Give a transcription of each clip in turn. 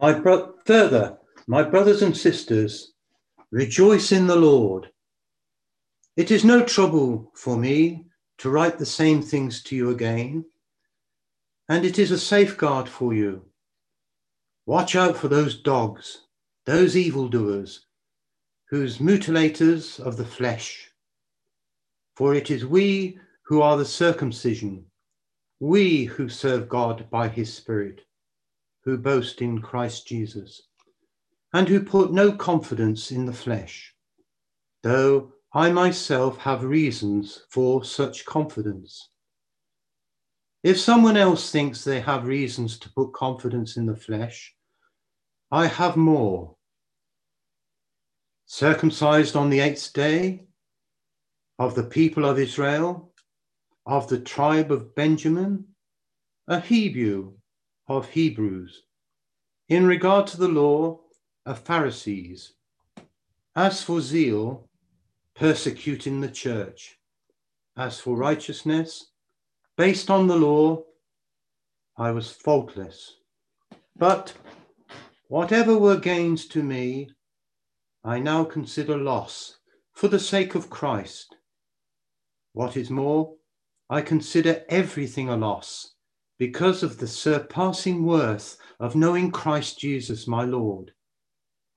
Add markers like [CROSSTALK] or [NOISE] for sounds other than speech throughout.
My bro- further, my brothers and sisters, rejoice in the Lord. It is no trouble for me to write the same things to you again, and it is a safeguard for you. Watch out for those dogs, those evildoers, whose mutilators of the flesh. For it is we who are the circumcision, we who serve God by his Spirit who boast in Christ Jesus, and who put no confidence in the flesh, though I myself have reasons for such confidence. If someone else thinks they have reasons to put confidence in the flesh, I have more. Circumcised on the eighth day, of the people of Israel, of the tribe of Benjamin, a Hebrew of Hebrews. In regard to the law of Pharisees, as for zeal, persecuting the church. As for righteousness, based on the law, I was faultless. But whatever were gains to me, I now consider loss for the sake of Christ. What is more, I consider everything a loss because of the surpassing worth of knowing Christ Jesus my Lord,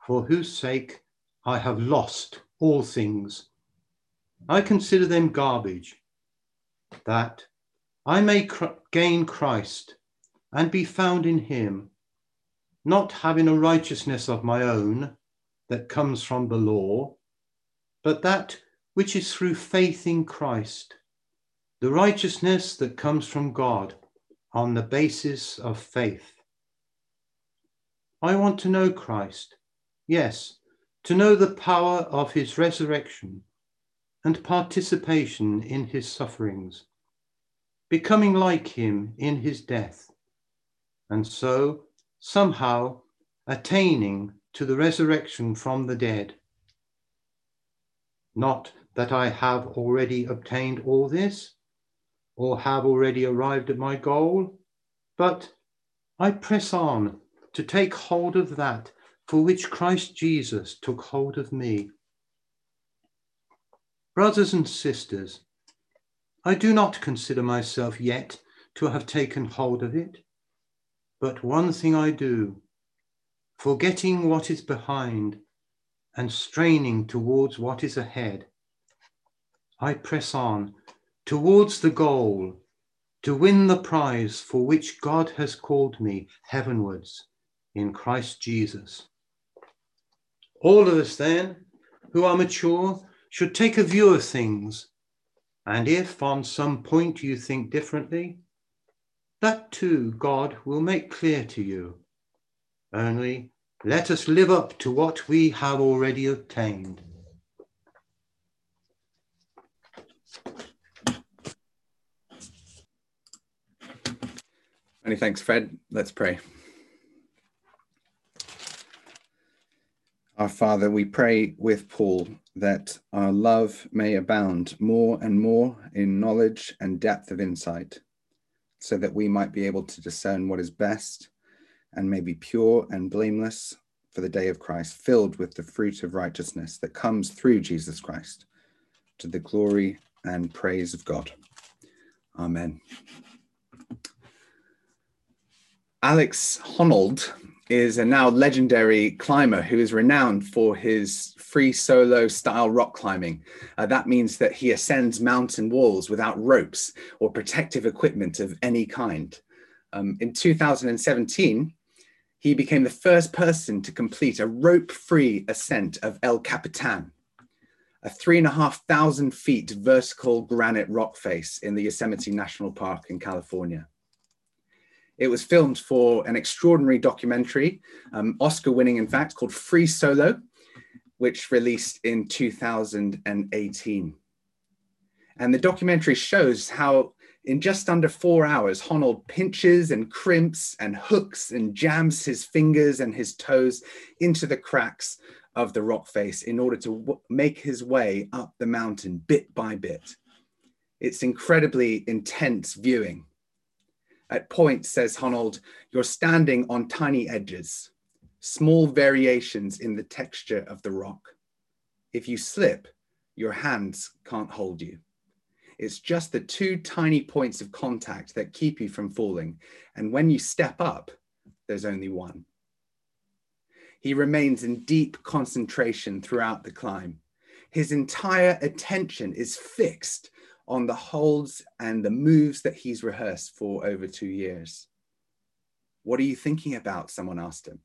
for whose sake I have lost all things. I consider them garbage, that I may cr- gain Christ and be found in him, not having a righteousness of my own that comes from the law, but that which is through faith in Christ, the righteousness that comes from God on the basis of faith. I want to know Christ, yes, to know the power of his resurrection and participation in his sufferings, becoming like him in his death, and so somehow attaining to the resurrection from the dead. Not that I have already obtained all this or have already arrived at my goal, but I press on to take hold of that for which Christ Jesus took hold of me. Brothers and sisters, I do not consider myself yet to have taken hold of it, but one thing I do, forgetting what is behind and straining towards what is ahead. I press on towards the goal to win the prize for which God has called me heavenwards in Christ Jesus. All of us, then, who are mature, should take a view of things. And if on some point you think differently, that too God will make clear to you. Only let us live up to what we have already obtained. Many thanks, Fred. Let's pray. Our Father, we pray with Paul that our love may abound more and more in knowledge and depth of insight, so that we might be able to discern what is best and may be pure and blameless for the day of Christ, filled with the fruit of righteousness that comes through Jesus Christ, to the glory and praise of God. Amen. Alex Honnold is a now legendary climber who is renowned for his free solo style rock climbing. Uh, that means that he ascends mountain walls without ropes or protective equipment of any kind. Um, in 2017, he became the first person to complete a rope free ascent of El Capitan, a three and a half thousand feet vertical granite rock face in the Yosemite National Park in California. It was filmed for an extraordinary documentary, um, Oscar winning, in fact, called Free Solo, which released in 2018. And the documentary shows how, in just under four hours, Honnold pinches and crimps and hooks and jams his fingers and his toes into the cracks of the rock face in order to make his way up the mountain bit by bit. It's incredibly intense viewing. At points, says Honnold, you're standing on tiny edges, small variations in the texture of the rock. If you slip, your hands can't hold you. It's just the two tiny points of contact that keep you from falling. And when you step up, there's only one. He remains in deep concentration throughout the climb. His entire attention is fixed on the holds and the moves that he's rehearsed for over two years. What are you thinking about? Someone asked him.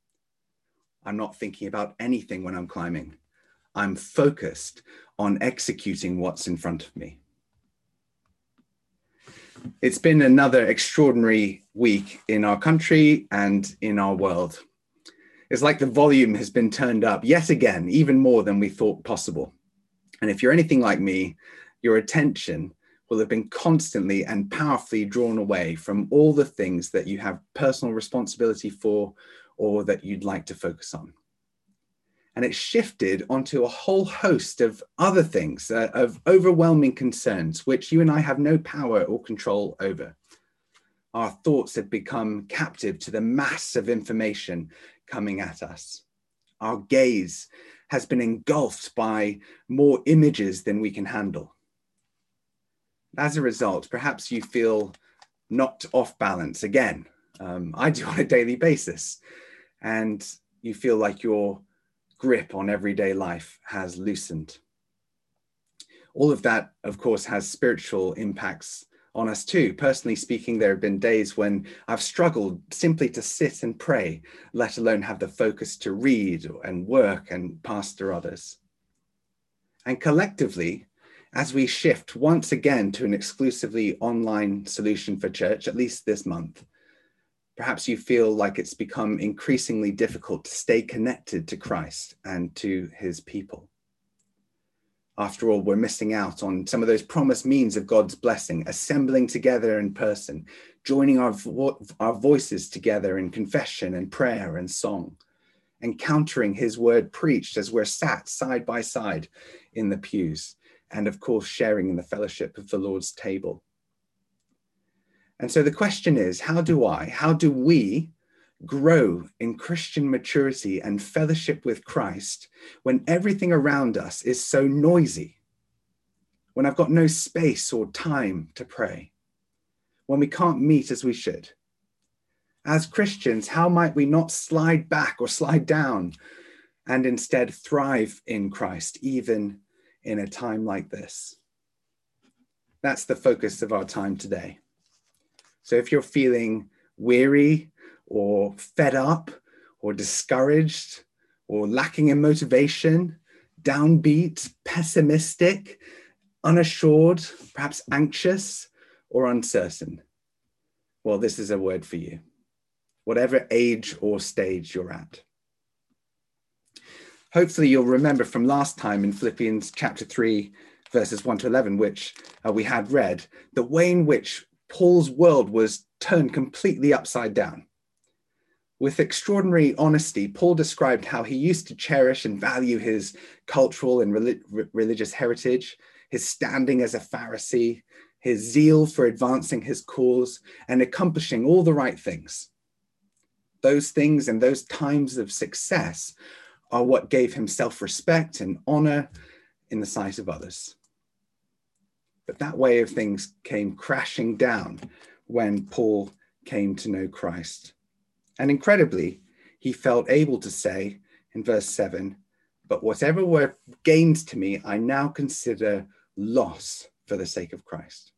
I'm not thinking about anything when I'm climbing. I'm focused on executing what's in front of me. It's been another extraordinary week in our country and in our world. It's like the volume has been turned up yet again, even more than we thought possible. And if you're anything like me, your attention will have been constantly and powerfully drawn away from all the things that you have personal responsibility for or that you'd like to focus on and it shifted onto a whole host of other things, uh, of overwhelming concerns, which you and I have no power or control over. Our thoughts have become captive to the mass of information coming at us. Our gaze has been engulfed by more images than we can handle. As a result, perhaps you feel knocked off balance again. Um, I do [LAUGHS] on a daily basis. And you feel like you're grip on everyday life has loosened. All of that, of course, has spiritual impacts on us too. Personally speaking, there have been days when I've struggled simply to sit and pray, let alone have the focus to read and work and pastor others. And collectively, as we shift once again to an exclusively online solution for church, at least this month, perhaps you feel like it's become increasingly difficult to stay connected to Christ and to his people. After all, we're missing out on some of those promised means of God's blessing, assembling together in person, joining our, vo- our voices together in confession and prayer and song, encountering his word preached as we're sat side by side in the pews, and of course, sharing in the fellowship of the Lord's table. And so the question is how do I, how do we grow in Christian maturity and fellowship with Christ when everything around us is so noisy? When I've got no space or time to pray? When we can't meet as we should? As Christians, how might we not slide back or slide down and instead thrive in Christ, even in a time like this? That's the focus of our time today. So if you're feeling weary or fed up or discouraged or lacking in motivation, downbeat, pessimistic, unassured, perhaps anxious or uncertain, well, this is a word for you, whatever age or stage you're at. Hopefully, you'll remember from last time in Philippians chapter 3, verses 1 to 11, which uh, we had read, the way in which Paul's world was turned completely upside down. With extraordinary honesty, Paul described how he used to cherish and value his cultural and religious heritage, his standing as a Pharisee, his zeal for advancing his cause and accomplishing all the right things. Those things and those times of success are what gave him self respect and honor in the sight of others. But that way of things came crashing down when Paul came to know Christ. And incredibly, he felt able to say in verse 7 But whatever were gains to me, I now consider loss for the sake of Christ.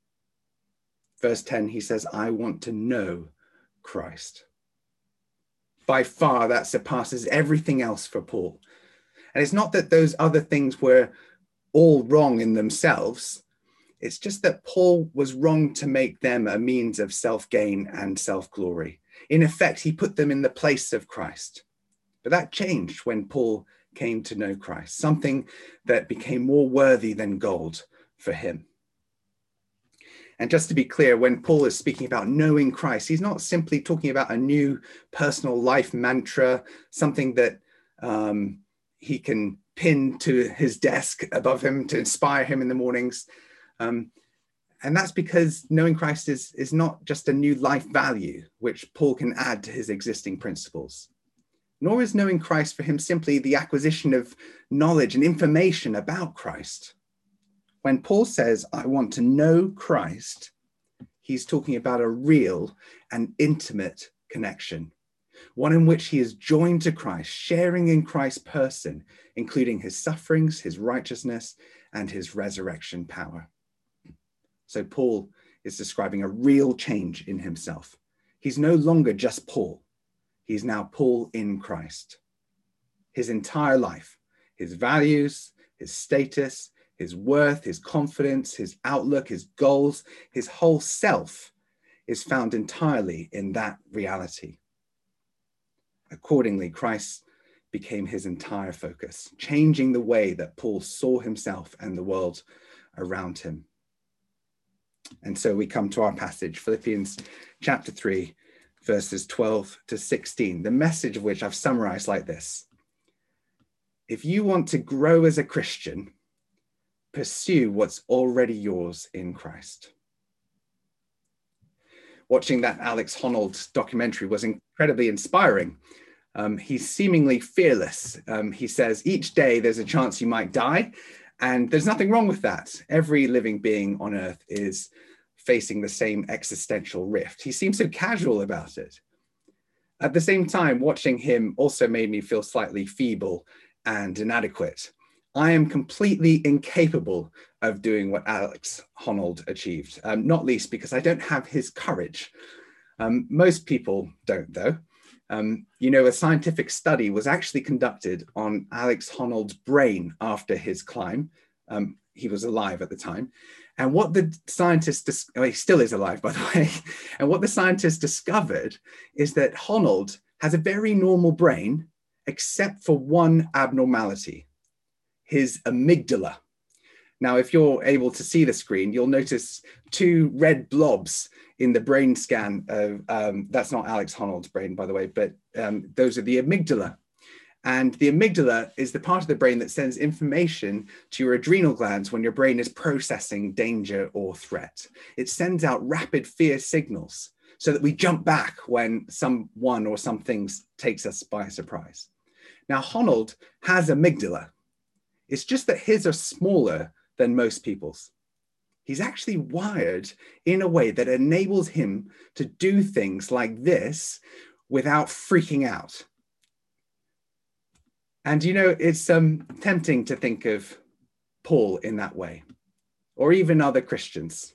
Verse 10, he says, I want to know Christ. By far, that surpasses everything else for Paul. And it's not that those other things were all wrong in themselves. It's just that Paul was wrong to make them a means of self gain and self glory. In effect, he put them in the place of Christ. But that changed when Paul came to know Christ, something that became more worthy than gold for him. And just to be clear, when Paul is speaking about knowing Christ, he's not simply talking about a new personal life mantra, something that um, he can pin to his desk above him to inspire him in the mornings. Um, and that's because knowing Christ is, is not just a new life value, which Paul can add to his existing principles. nor is knowing Christ for him simply the acquisition of knowledge and information about Christ. When Paul says, I want to know Christ, he's talking about a real and intimate connection, one in which he is joined to Christ, sharing in Christ's person, including his sufferings, his righteousness, and his resurrection power. So Paul is describing a real change in himself. He's no longer just Paul, he's now Paul in Christ. His entire life, his values, his status, his worth, his confidence, his outlook, his goals, his whole self is found entirely in that reality. Accordingly, Christ became his entire focus, changing the way that Paul saw himself and the world around him. And so we come to our passage, Philippians chapter 3, verses 12 to 16, the message of which I've summarized like this If you want to grow as a Christian, pursue what's already yours in Christ. Watching that Alex Honnold documentary was incredibly inspiring. Um, he's seemingly fearless. Um, he says, each day there's a chance you might die, and there's nothing wrong with that. Every living being on earth is facing the same existential rift. He seems so casual about it. At the same time, watching him also made me feel slightly feeble and inadequate. I am completely incapable of doing what Alex Honnold achieved, um, not least because I don't have his courage. Um, most people don't, though. Um, you know, a scientific study was actually conducted on Alex Honnold's brain after his climb. Um, he was alive at the time. And what the scientists, well, he still is alive, [LAUGHS] by the way. And what the scientists discovered is that Honnold has a very normal brain, except for one abnormality his amygdala. Now, if you're able to see the screen, you'll notice two red blobs in the brain scan. Of, um, that's not Alex Honnold's brain, by the way, but um, those are the amygdala. And the amygdala is the part of the brain that sends information to your adrenal glands when your brain is processing danger or threat. It sends out rapid fear signals so that we jump back when someone or something takes us by surprise. Now, Honnold has amygdala, it's just that his are smaller than most people's. He's actually wired in a way that enables him to do things like this without freaking out. And you know, it's um, tempting to think of Paul in that way, or even other Christians.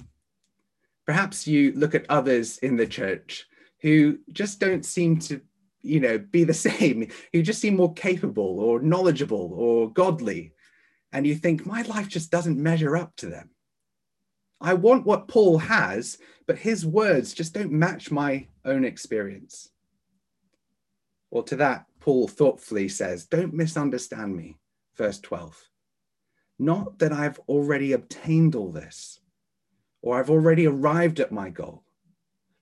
Perhaps you look at others in the church who just don't seem to, you know, be the [LAUGHS] same, who just seem more capable or knowledgeable or godly and you think, my life just doesn't measure up to them. I want what Paul has, but his words just don't match my own experience. Well, to that, Paul thoughtfully says, Don't misunderstand me. Verse 12. Not that I've already obtained all this, or I've already arrived at my goal.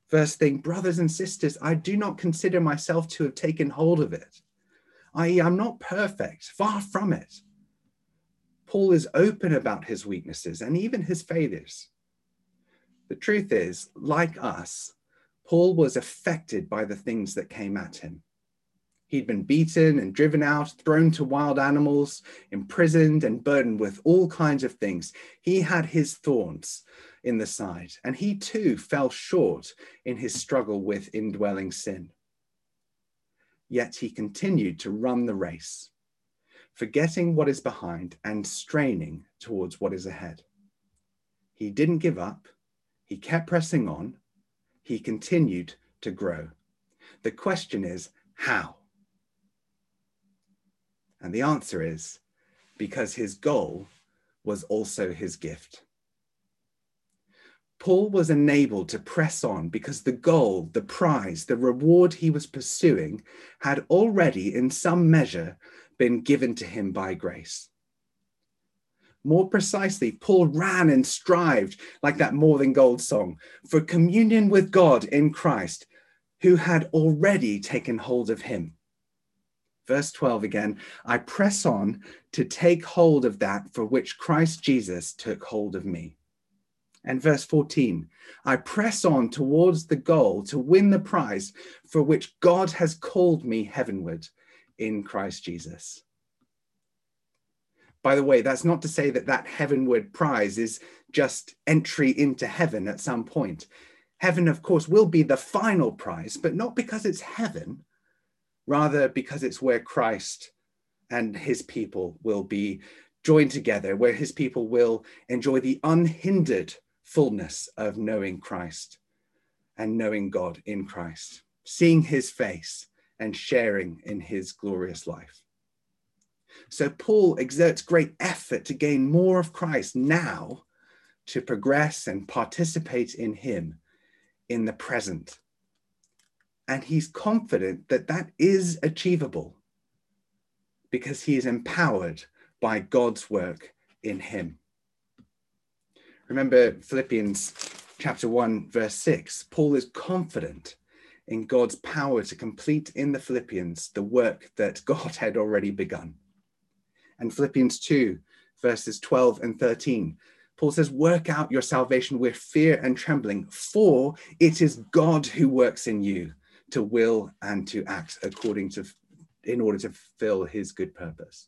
First thing, brothers and sisters, I do not consider myself to have taken hold of it. I.e., I'm not perfect, far from it. Paul is open about his weaknesses and even his failures. The truth is, like us, Paul was affected by the things that came at him. He'd been beaten and driven out, thrown to wild animals, imprisoned and burdened with all kinds of things. He had his thorns in the side, and he too fell short in his struggle with indwelling sin. Yet he continued to run the race forgetting what is behind and straining towards what is ahead. He didn't give up, he kept pressing on, he continued to grow. The question is, how? And the answer is because his goal was also his gift. Paul was enabled to press on because the goal, the prize, the reward he was pursuing had already, in some measure, been given to him by grace. More precisely, Paul ran and strived, like that More Than Gold song, for communion with God in Christ, who had already taken hold of him. Verse 12 again I press on to take hold of that for which Christ Jesus took hold of me. And verse 14 I press on towards the goal to win the prize for which God has called me heavenward in Christ Jesus. By the way, that's not to say that that heavenward prize is just entry into heaven at some point. Heaven, of course, will be the final prize, but not because it's heaven, rather because it's where Christ and his people will be joined together, where his people will enjoy the unhindered fullness of knowing Christ and knowing God in Christ, seeing his face and sharing in his glorious life. So Paul exerts great effort to gain more of Christ now, to progress and participate in him in the present. And he's confident that that is achievable because he is empowered by God's work in him. Remember Philippians chapter 1, verse 6. Paul is confident in God's power to complete in the Philippians the work that [LAUGHS] God had already begun. And Philippians 2, verses 12 and 13. Paul says, Work out your salvation with fear and trembling, for it is God who works in you to will and to act according to, in order to fulfill his good purpose.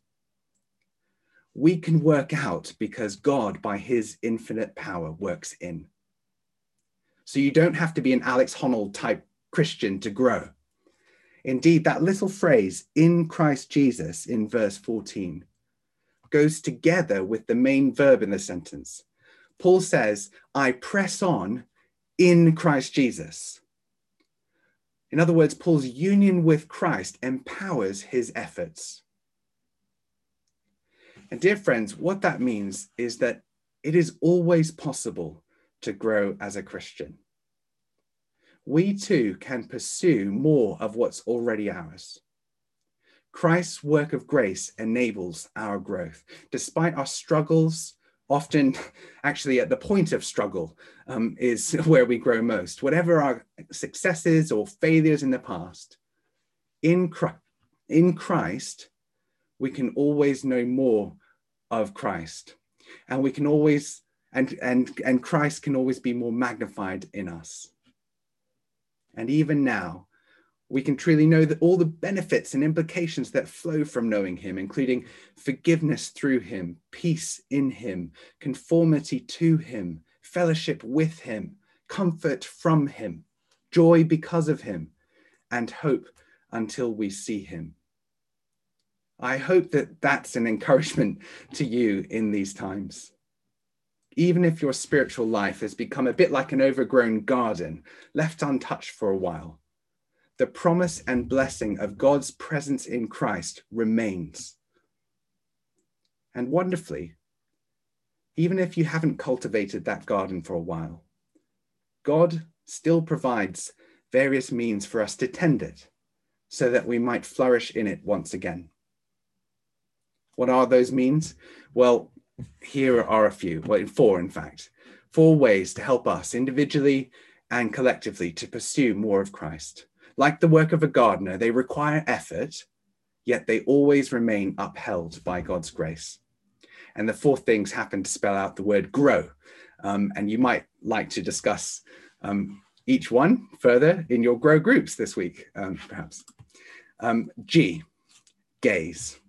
We can work out because God, by his infinite power, works in. So you don't have to be an Alex Honnold type Christian to grow. Indeed, that little phrase, in Christ Jesus, in verse 14, goes together with the main verb in the sentence. Paul says, I press on in Christ Jesus. In other words, Paul's union with Christ empowers his efforts. And, dear friends, what that means is that it is always possible to grow as a Christian we too can pursue more of what's already ours. Christ's work of grace enables our growth. Despite our struggles, often [LAUGHS] actually at the point of struggle um, is [LAUGHS] where we grow most. Whatever our successes or failures in the past, in Christ, in Christ, we can always know more of Christ. And we can always, and, and, and Christ can always be more magnified in us. And even now, we can truly know that all the benefits and implications that flow from knowing him, including forgiveness through him, peace in him, conformity to him, fellowship with him, comfort from him, joy because of him, and hope until we see him. I hope that that's an encouragement [LAUGHS] to you in these times even if your spiritual life has become a bit like an overgrown garden, left untouched for a while, the promise and blessing of God's presence in Christ remains. And wonderfully, even if you haven't cultivated that garden for a while, God still provides various means for us to tend it so that we might flourish in it once again. What are those means? Well, here are a few, well, four in fact, four ways to help us individually and collectively to pursue more of Christ. Like the work of a gardener, they require effort, yet they always remain upheld by God's grace. And the four things happen to spell out the word grow. Um, and you might like to discuss um, each one further in your grow groups this week, um, perhaps. Um, G, gaze.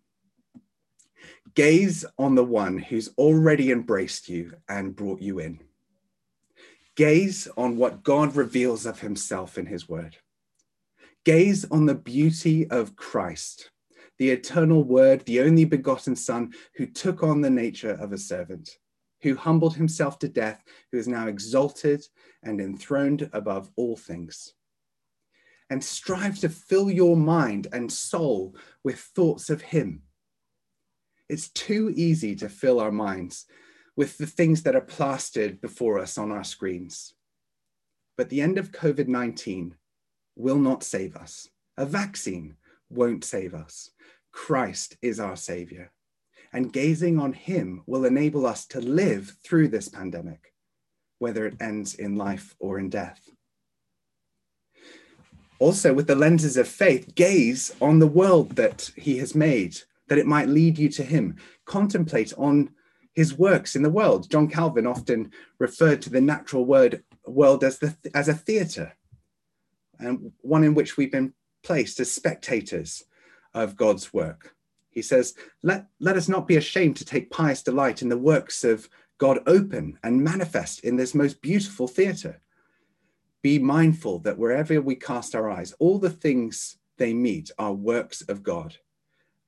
Gaze on the one who's already embraced you and brought you in. Gaze on what God reveals of himself in his word. Gaze on the beauty of Christ, the eternal word, the only begotten Son who took on the nature of a servant, who humbled himself to death, who is now exalted and enthroned above all things. And strive to fill your mind and soul with thoughts of him it's too easy to fill our minds with the things that are plastered before us on our screens. But the end of COVID 19 will not save us. A vaccine won't save us. Christ is our Savior. And gazing on Him will enable us to live through this pandemic, whether it ends in life or in death. Also, with the lenses of faith, gaze on the world that He has made that it might lead you to him. Contemplate on his works in the world. John Calvin often referred to the natural word, world as, the, as a theatre, and one in which we've been placed as spectators of God's work. He says, let, let us not be ashamed to take pious delight in the works of God open and manifest in this most beautiful theatre. Be mindful that wherever we cast our eyes, all the things they meet are works of God,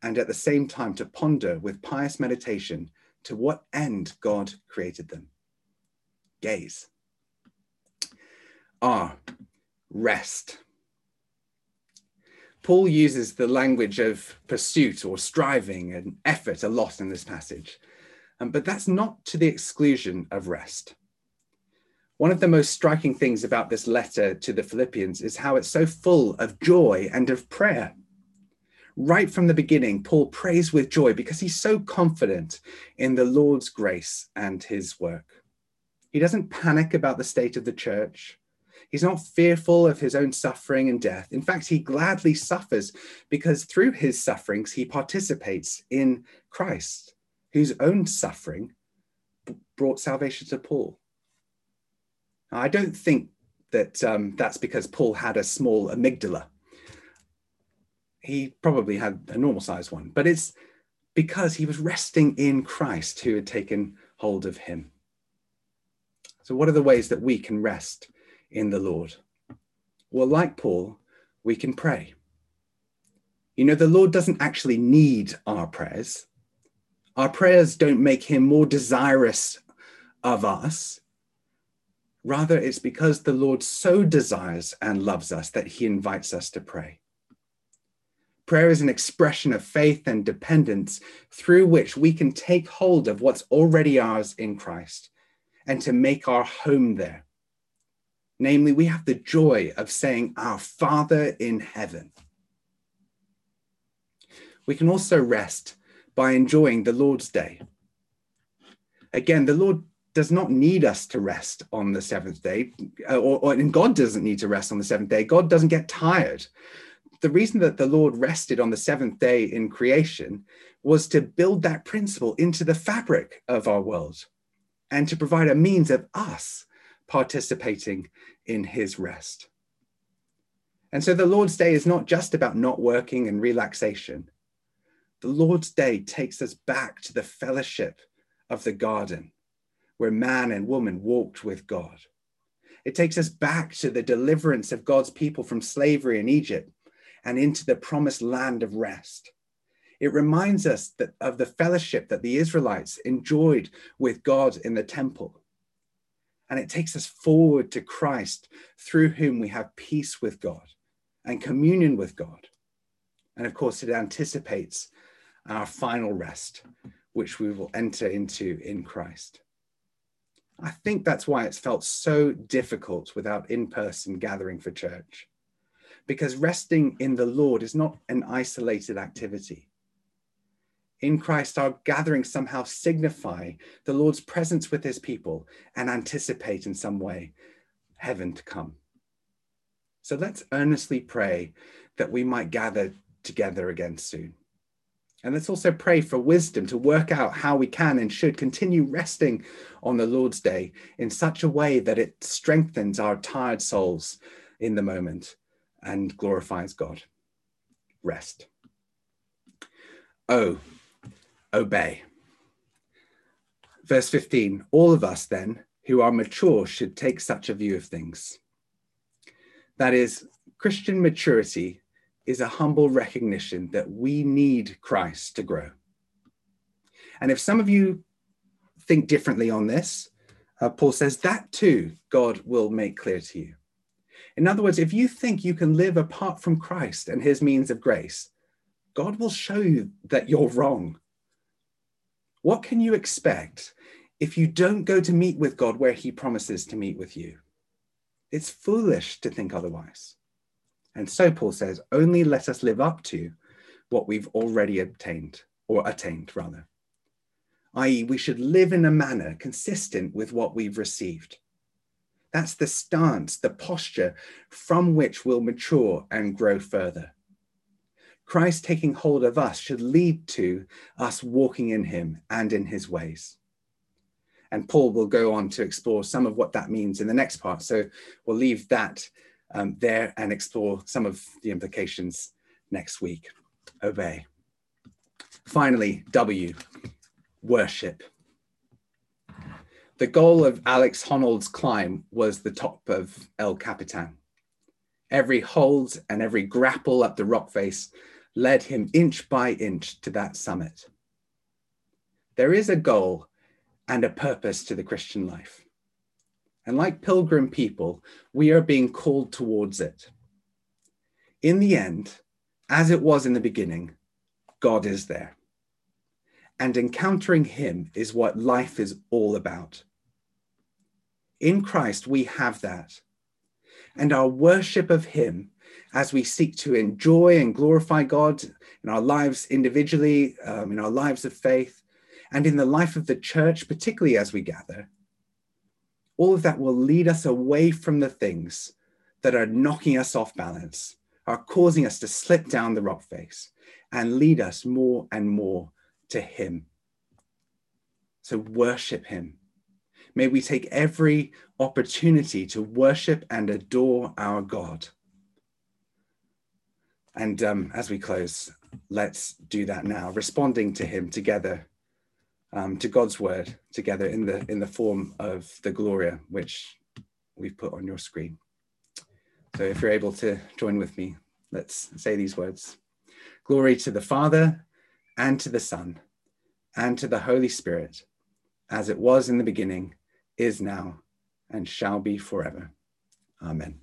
and at the same time to ponder with pious meditation to what end God created them. Gaze. R. Rest. Paul uses the language of pursuit or striving and effort a lot in this passage, um, but that's not to the exclusion of rest. One of the most striking things about this letter to the Philippians is how it's so full of joy and of prayer. Right from the beginning, Paul prays with joy because he's so confident in the Lord's grace and his work. He doesn't panic about the state of the church. He's not fearful of his own suffering and death. In fact, he gladly suffers because through his sufferings, he participates in Christ, whose own suffering brought salvation to Paul. Now, I don't think that um, that's because Paul had a small amygdala. He probably had a normal sized one, but it's because he was resting in Christ who had taken hold of him. So, what are the ways that we can rest in the Lord? Well, like Paul, we can pray. You know, the Lord doesn't actually need our prayers. Our prayers don't make him more desirous of us. Rather, it's because the Lord so desires and loves us that he invites us to pray. Prayer is an expression of faith and dependence through which we can take hold of what's already ours in Christ and to make our home there. Namely, we have the joy of saying, Our Father in heaven. We can also rest by enjoying the Lord's day. Again, the Lord does not need us to rest on the seventh day, uh, or, or, and God doesn't need to rest on the seventh day. God doesn't get tired. The reason that the Lord rested on the seventh day in creation was to build that principle into the fabric of our world and to provide a means of us participating in his rest. And so the Lord's Day is not just about not working and relaxation. The Lord's Day takes us back to the fellowship of the garden where man and woman walked with God. It takes us back to the deliverance of God's people from slavery in Egypt and into the promised land of rest. It reminds us that, of the fellowship that the Israelites enjoyed with God in the temple. And it takes us forward to Christ, through whom we have peace with God and communion with God. And of course, it anticipates our final rest, which we will enter into in Christ. I think that's why it's felt so difficult without in person gathering for church, because resting in the Lord is not an isolated activity in Christ, our gatherings somehow signify the Lord's presence with his people and anticipate in some way heaven to come. So let's earnestly pray that we might gather together again soon. And let's also pray for wisdom to work out how we can and should continue resting on the Lord's day in such a way that it strengthens our tired souls in the moment and glorifies God. Rest. Oh, obey. Verse 15 All of us, then, who are mature, should take such a view of things. That is, Christian maturity is a humble recognition that we need Christ to grow. And if some of you think differently on this, uh, Paul says that too God will make clear to you. In other words, if you think you can live apart from Christ and his means of grace, God will show you that you're wrong what can you expect if you don't go to meet with God where he promises to meet with you? It's foolish to think otherwise. And so Paul says, only let us live up to what we've already obtained, or attained rather. I.e., we should live in a manner consistent with what we've received. That's the stance, the posture from which we'll mature and grow further. Christ taking hold of us should lead to us walking in him and in his ways. And Paul will go on to explore some of what that means in the next part. So we'll leave that um, there and explore some of the implications next week. obey. Finally, W, worship. The goal of Alex Honnold's climb was the top of El Capitan. Every hold and every grapple up the rock face led him inch by inch to that summit. There is a goal and a purpose to the Christian life. And like pilgrim people, we are being called towards it. In the end, as it was in the beginning, God is there. And encountering Him is what life is all about. In Christ, we have that. And our worship of Him as we seek to enjoy and glorify God in our lives individually, um, in our lives of faith, and in the life of the church, particularly as we gather, all of that will lead us away from the things that are knocking us off balance, are causing us to slip down the rock face, and lead us more and more to Him. So worship Him. May we take every opportunity to worship and adore our God. And um, as we close, let's do that now, responding to Him together um, to God's word together in the in the form of the Gloria, which we've put on your screen. So if you're able to join with me, let's say these words. Glory to the Father and to the Son and to the Holy Spirit, as it was in the beginning, is now, and shall be forever. Amen.